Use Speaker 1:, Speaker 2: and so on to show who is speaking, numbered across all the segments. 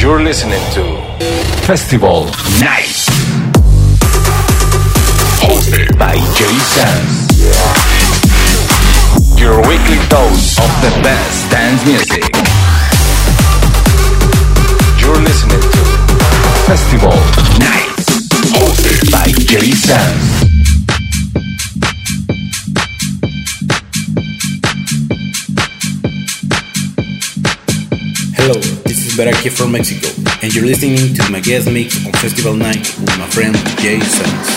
Speaker 1: You're listening to Festival Night. Hosted by Jay Sands. Your weekly dose of the best dance music. You're listening to Festival Night. Hosted by Jay Sands.
Speaker 2: Meraki from Mexico, and you're listening to my guest mix on Festival Night with my friend Jay Sands.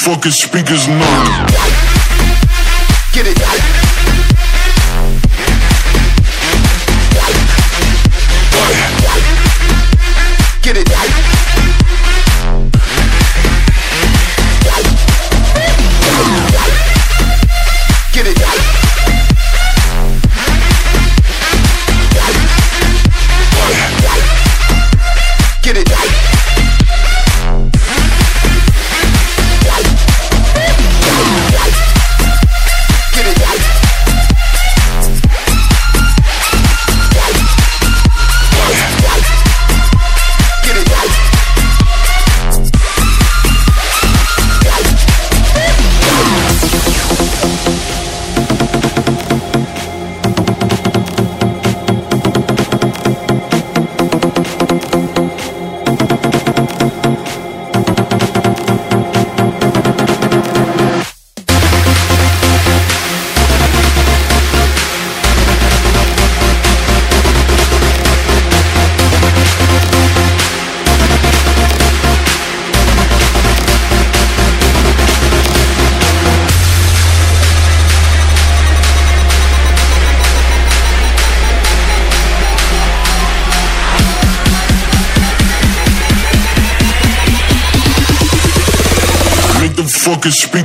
Speaker 2: It.
Speaker 3: speakers numb.
Speaker 4: Get it.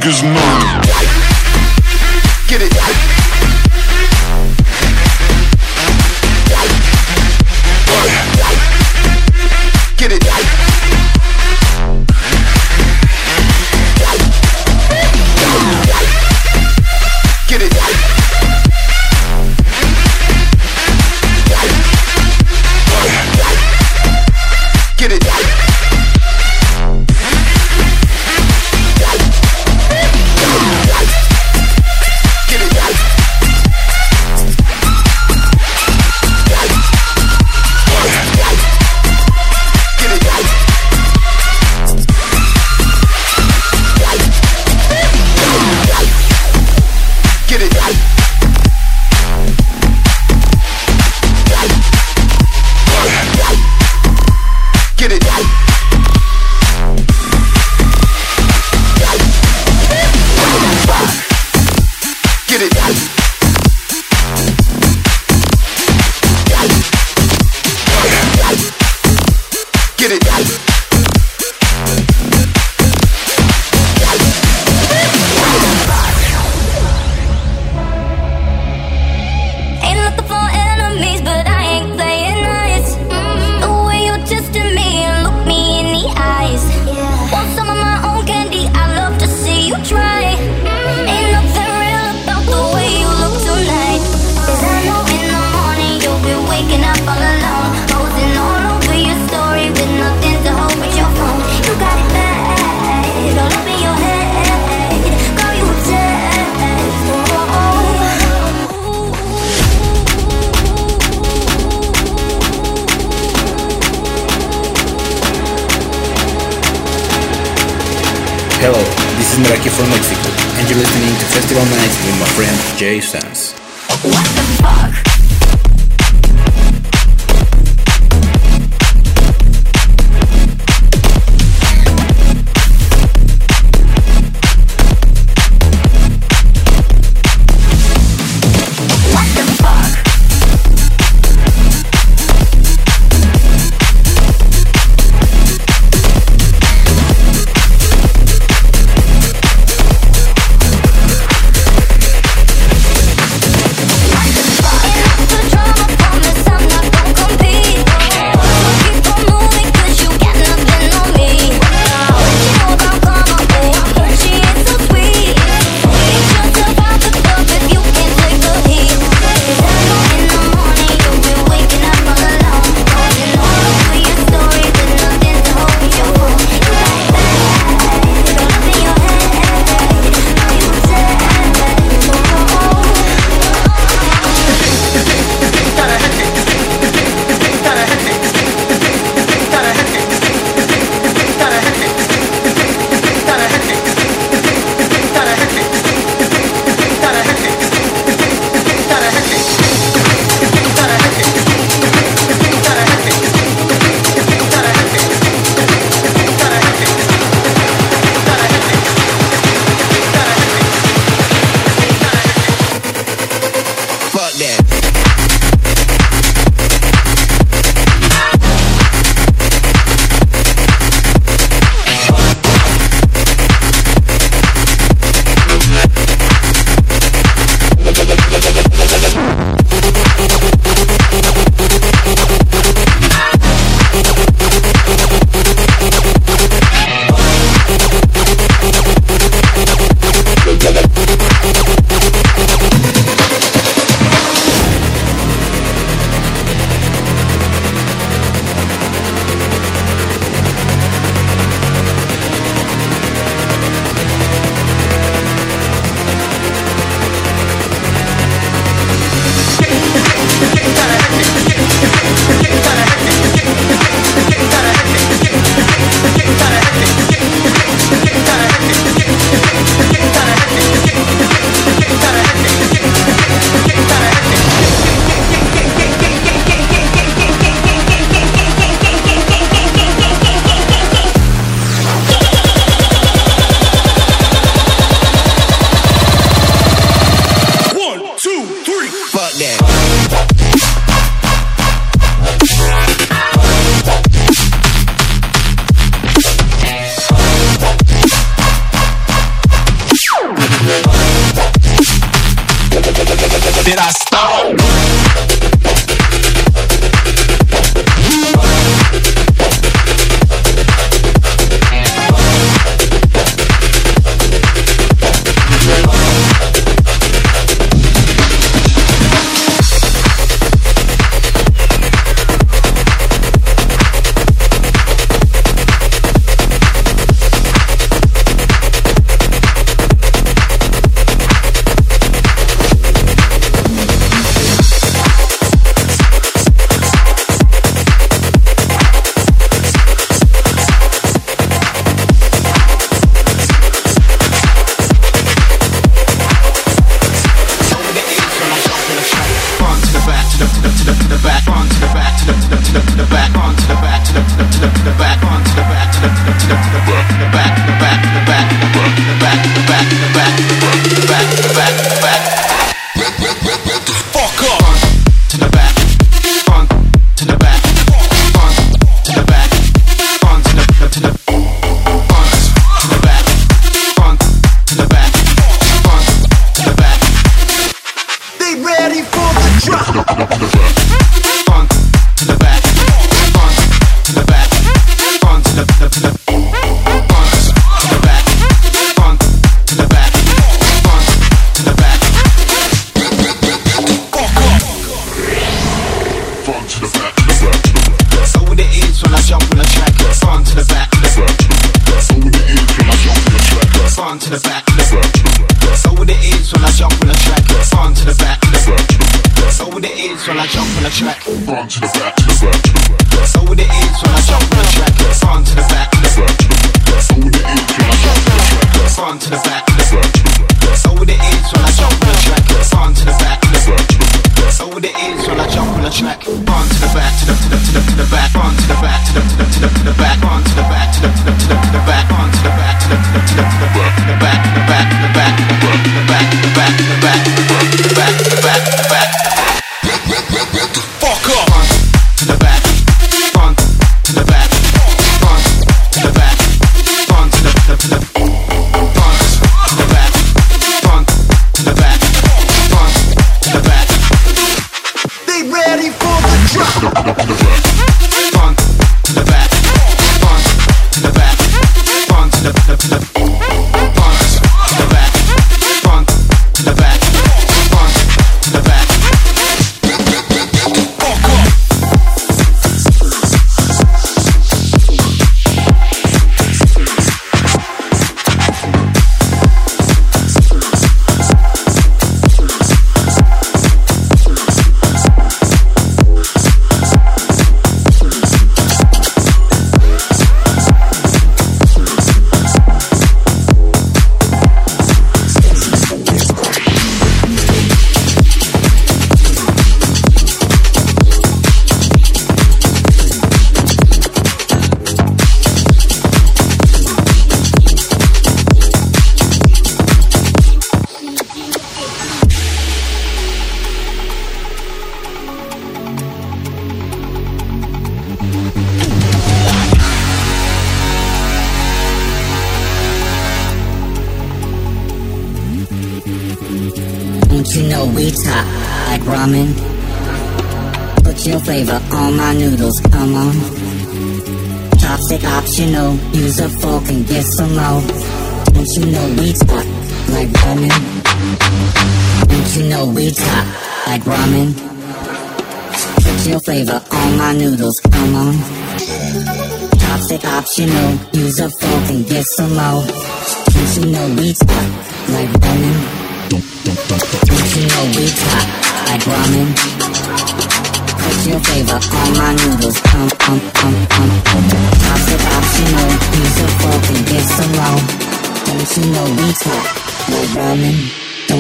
Speaker 3: Fucking speakers
Speaker 2: Hello, this is Meraki from Mexico, and you're listening to Festival Nights with my friend Jay Sands.
Speaker 5: What the fuck?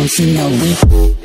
Speaker 6: Like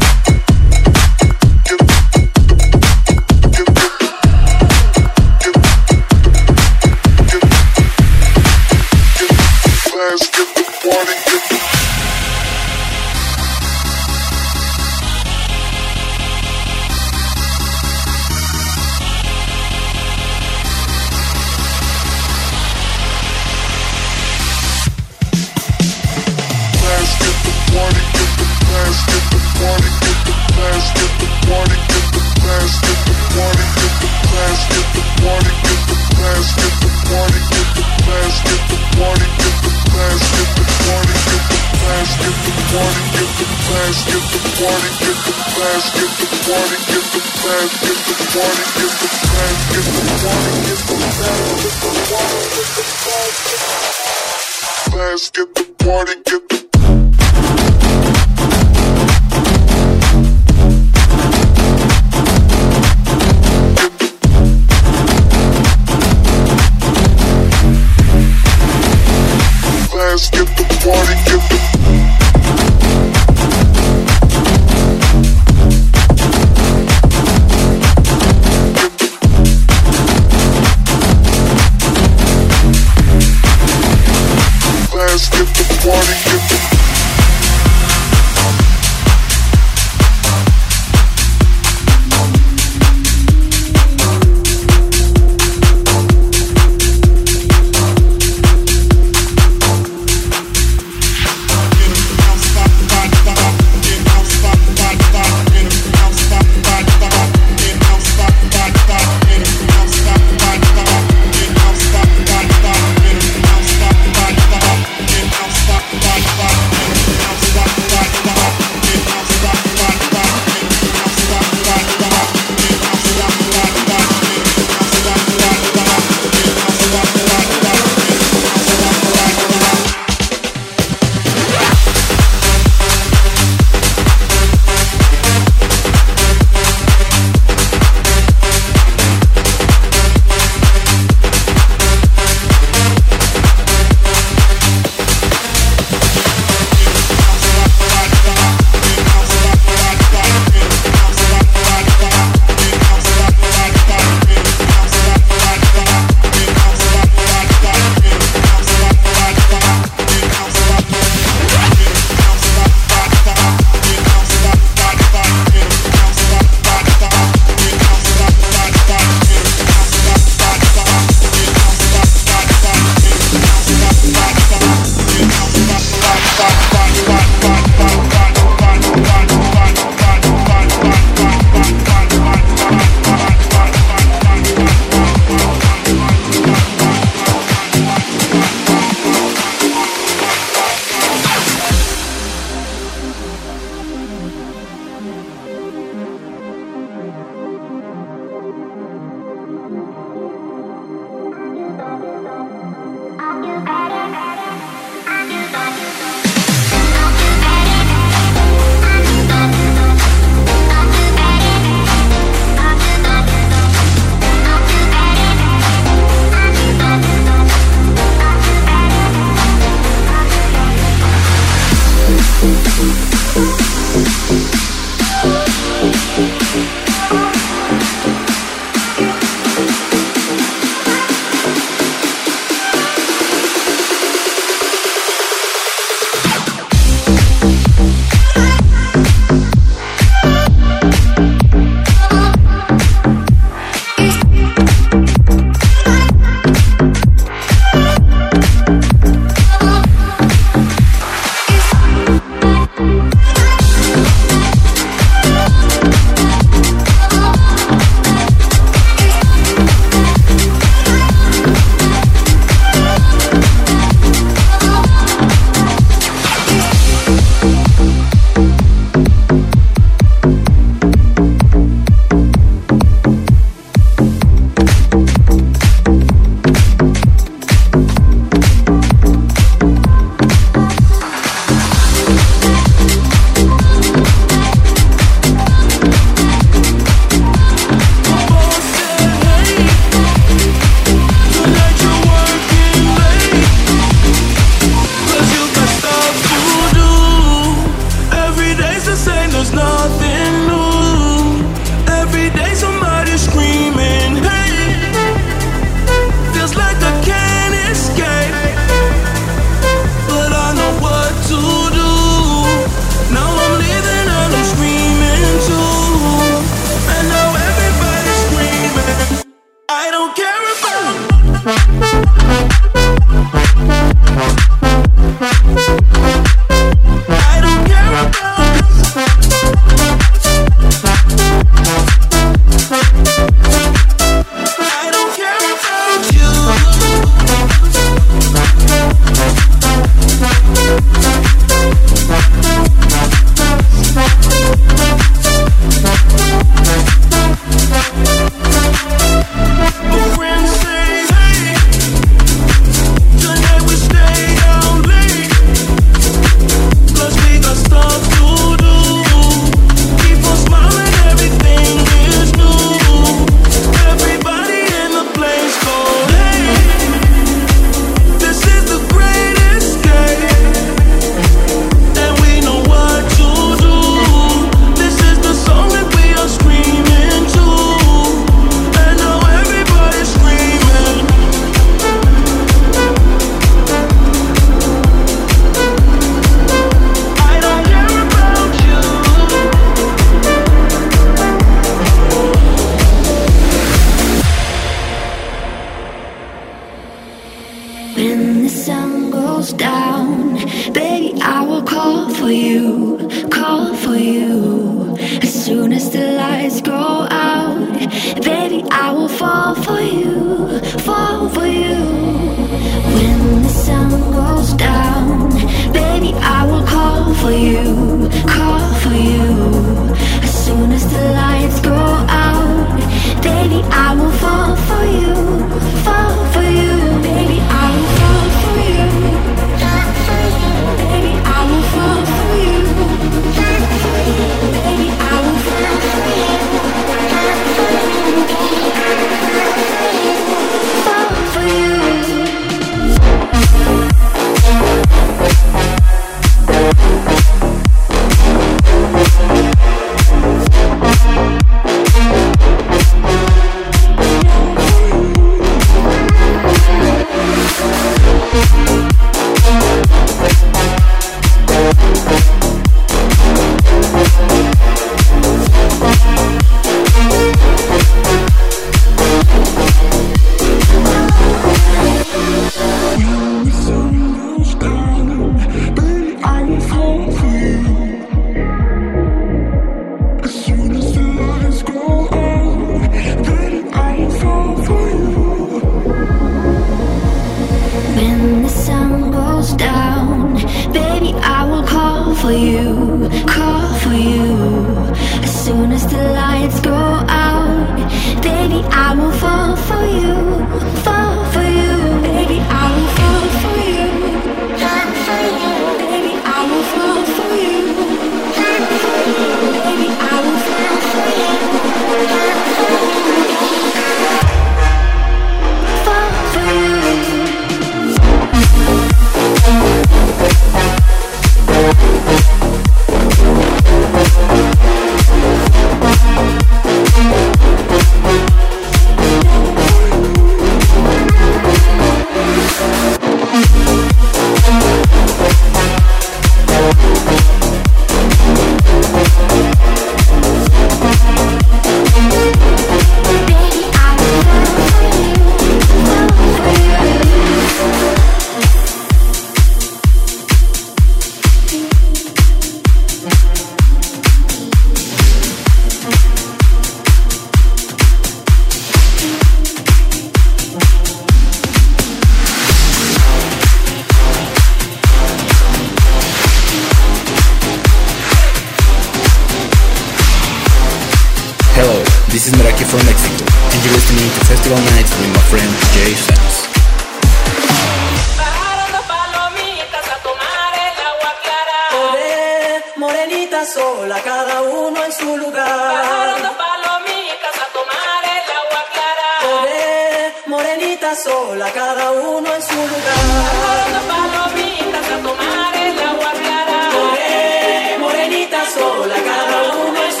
Speaker 7: Sola, cada uno en su lugar.
Speaker 5: palomitas a tomar el agua clara.
Speaker 7: morenita sola, cada uno en su lugar.
Speaker 5: palomitas a tomar el agua clara.
Speaker 7: morenita sola, cada uno en su lugar.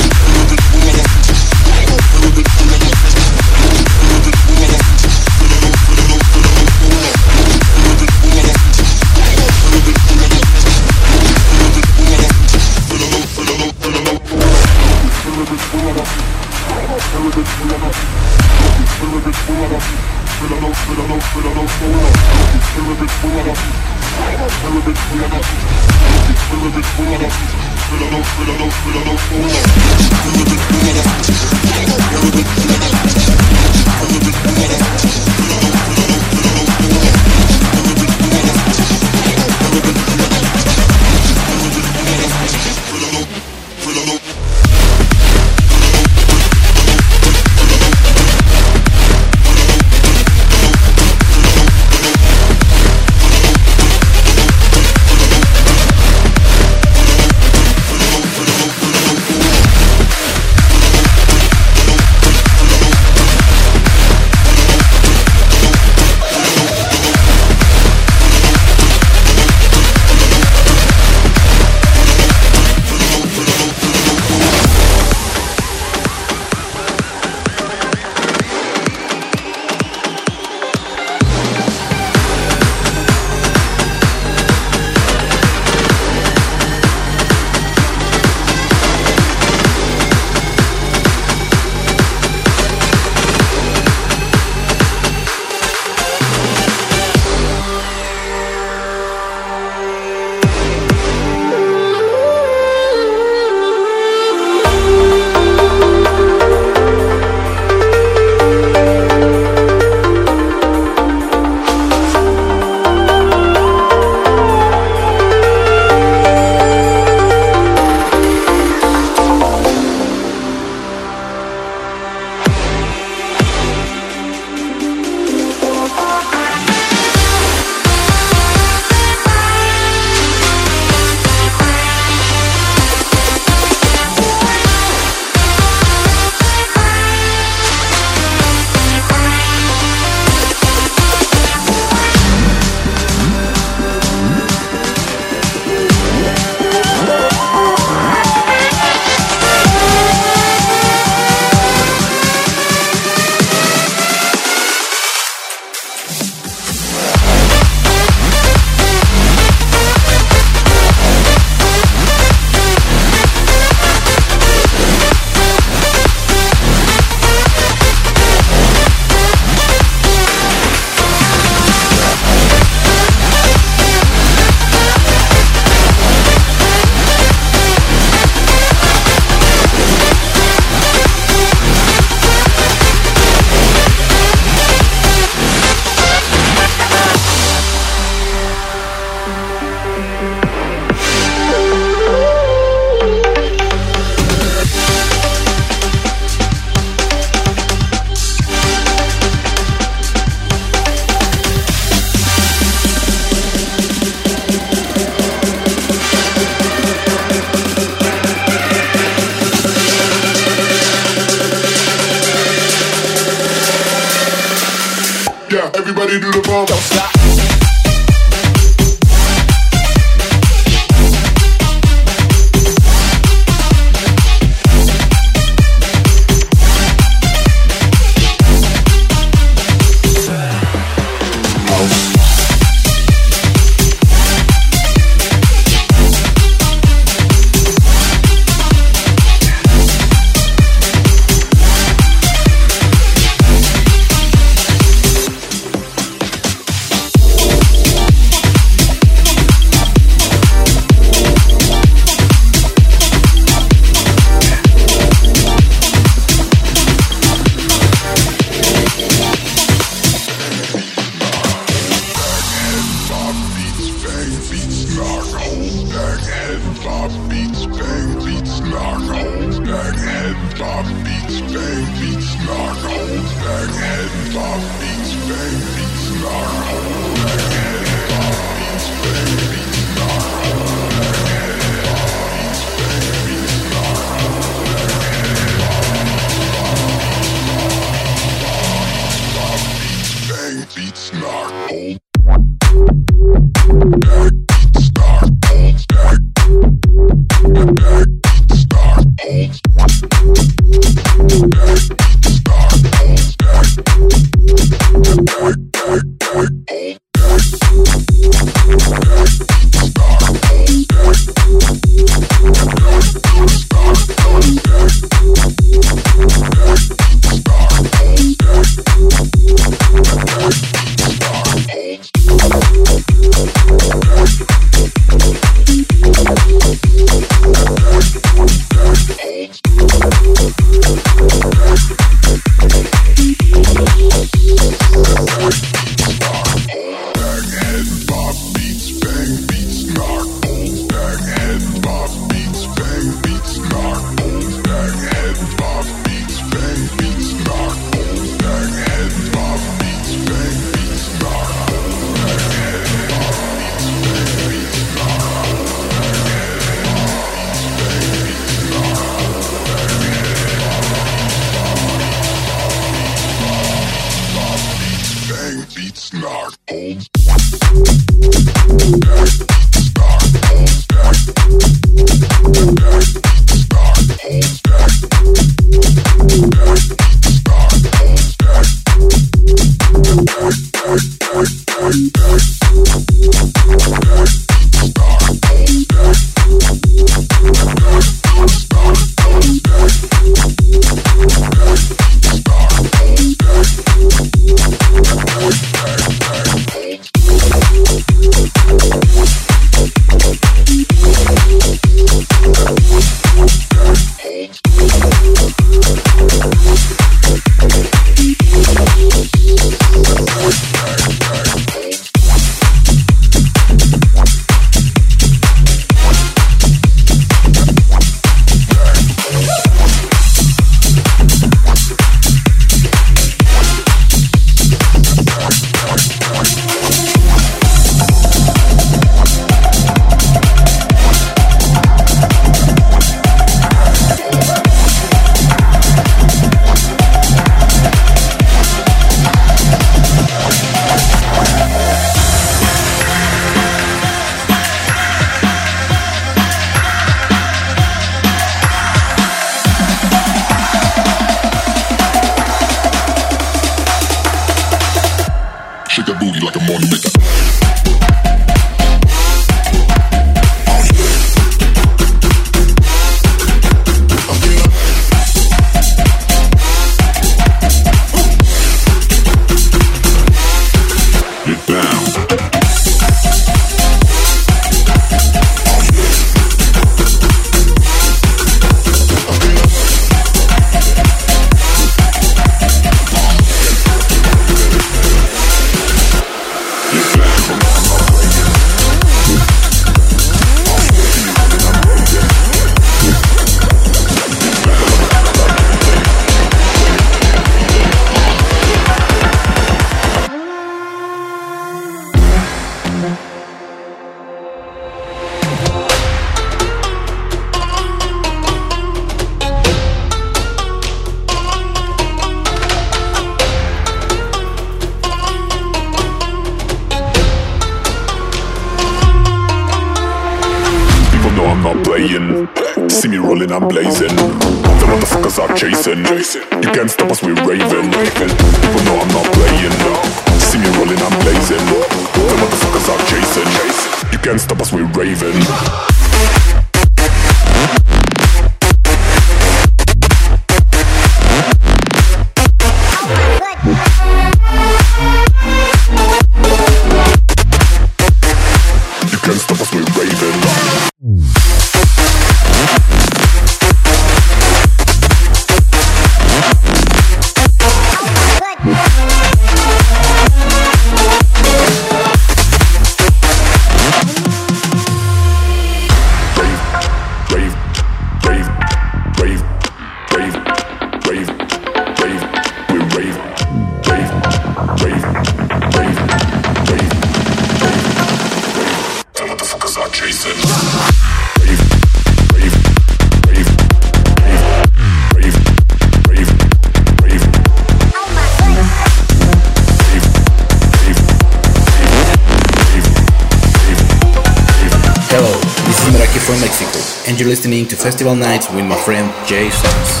Speaker 8: and you're listening to Festival Nights with my friend Jay Sons.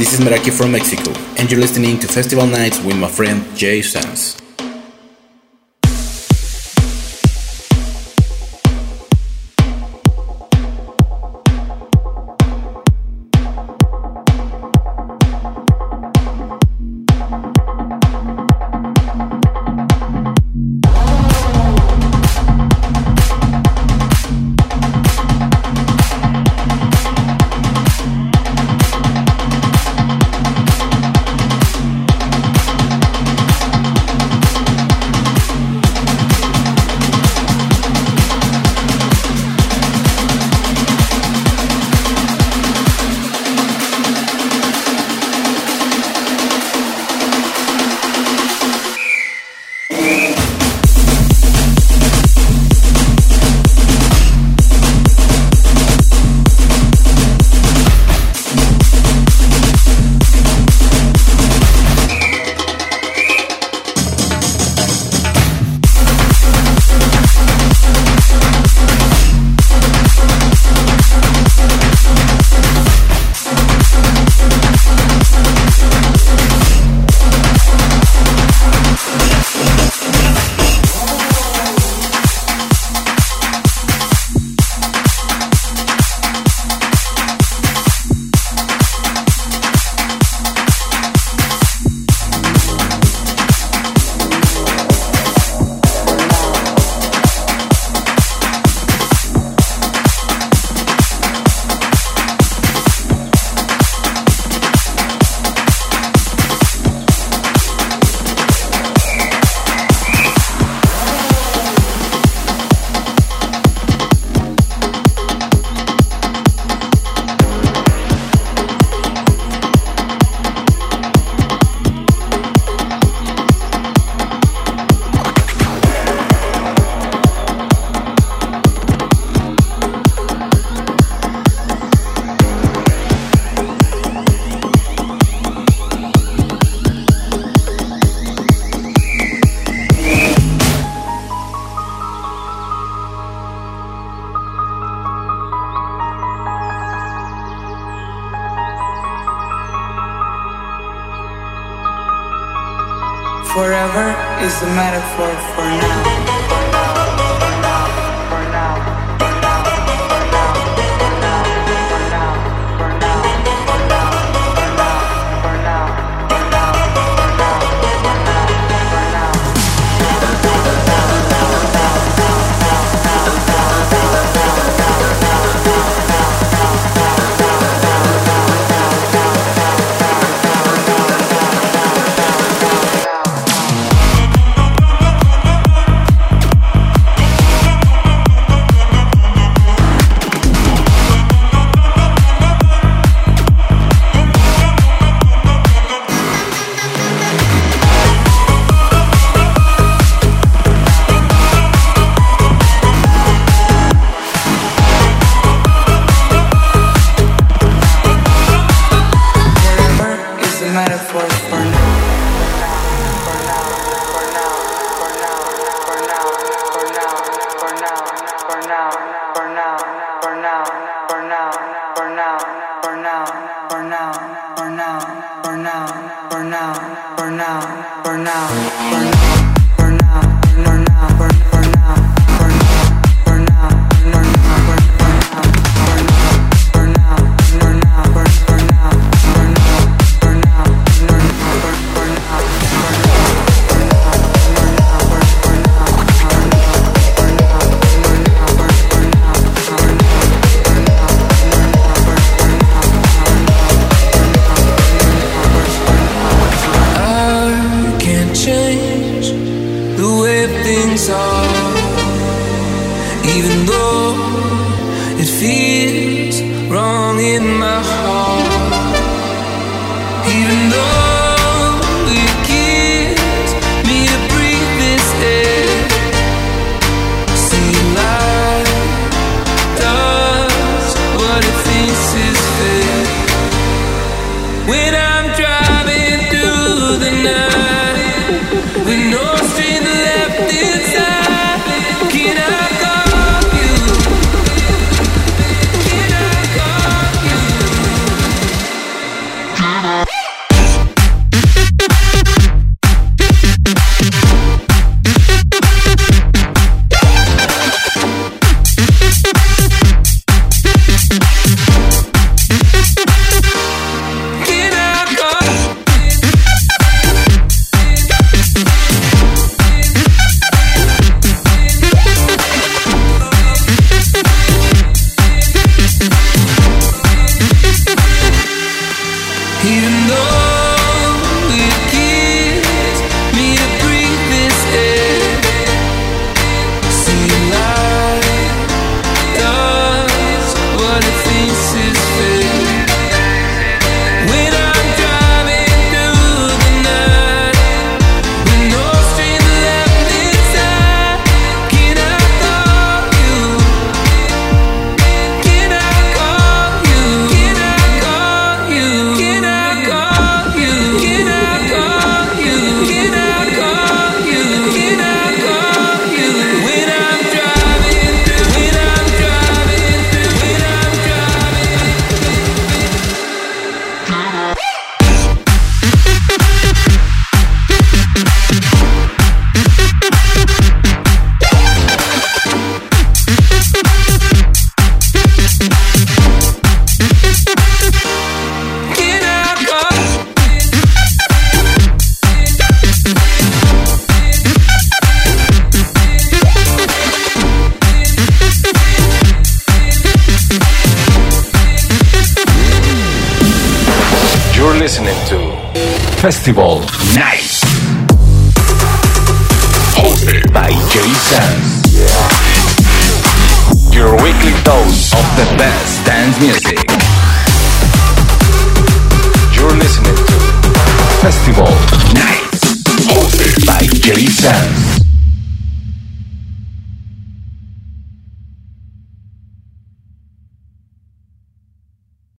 Speaker 9: This is Meraki from Mexico, and you're listening to Festival Nights with my friend
Speaker 1: Jay Sands.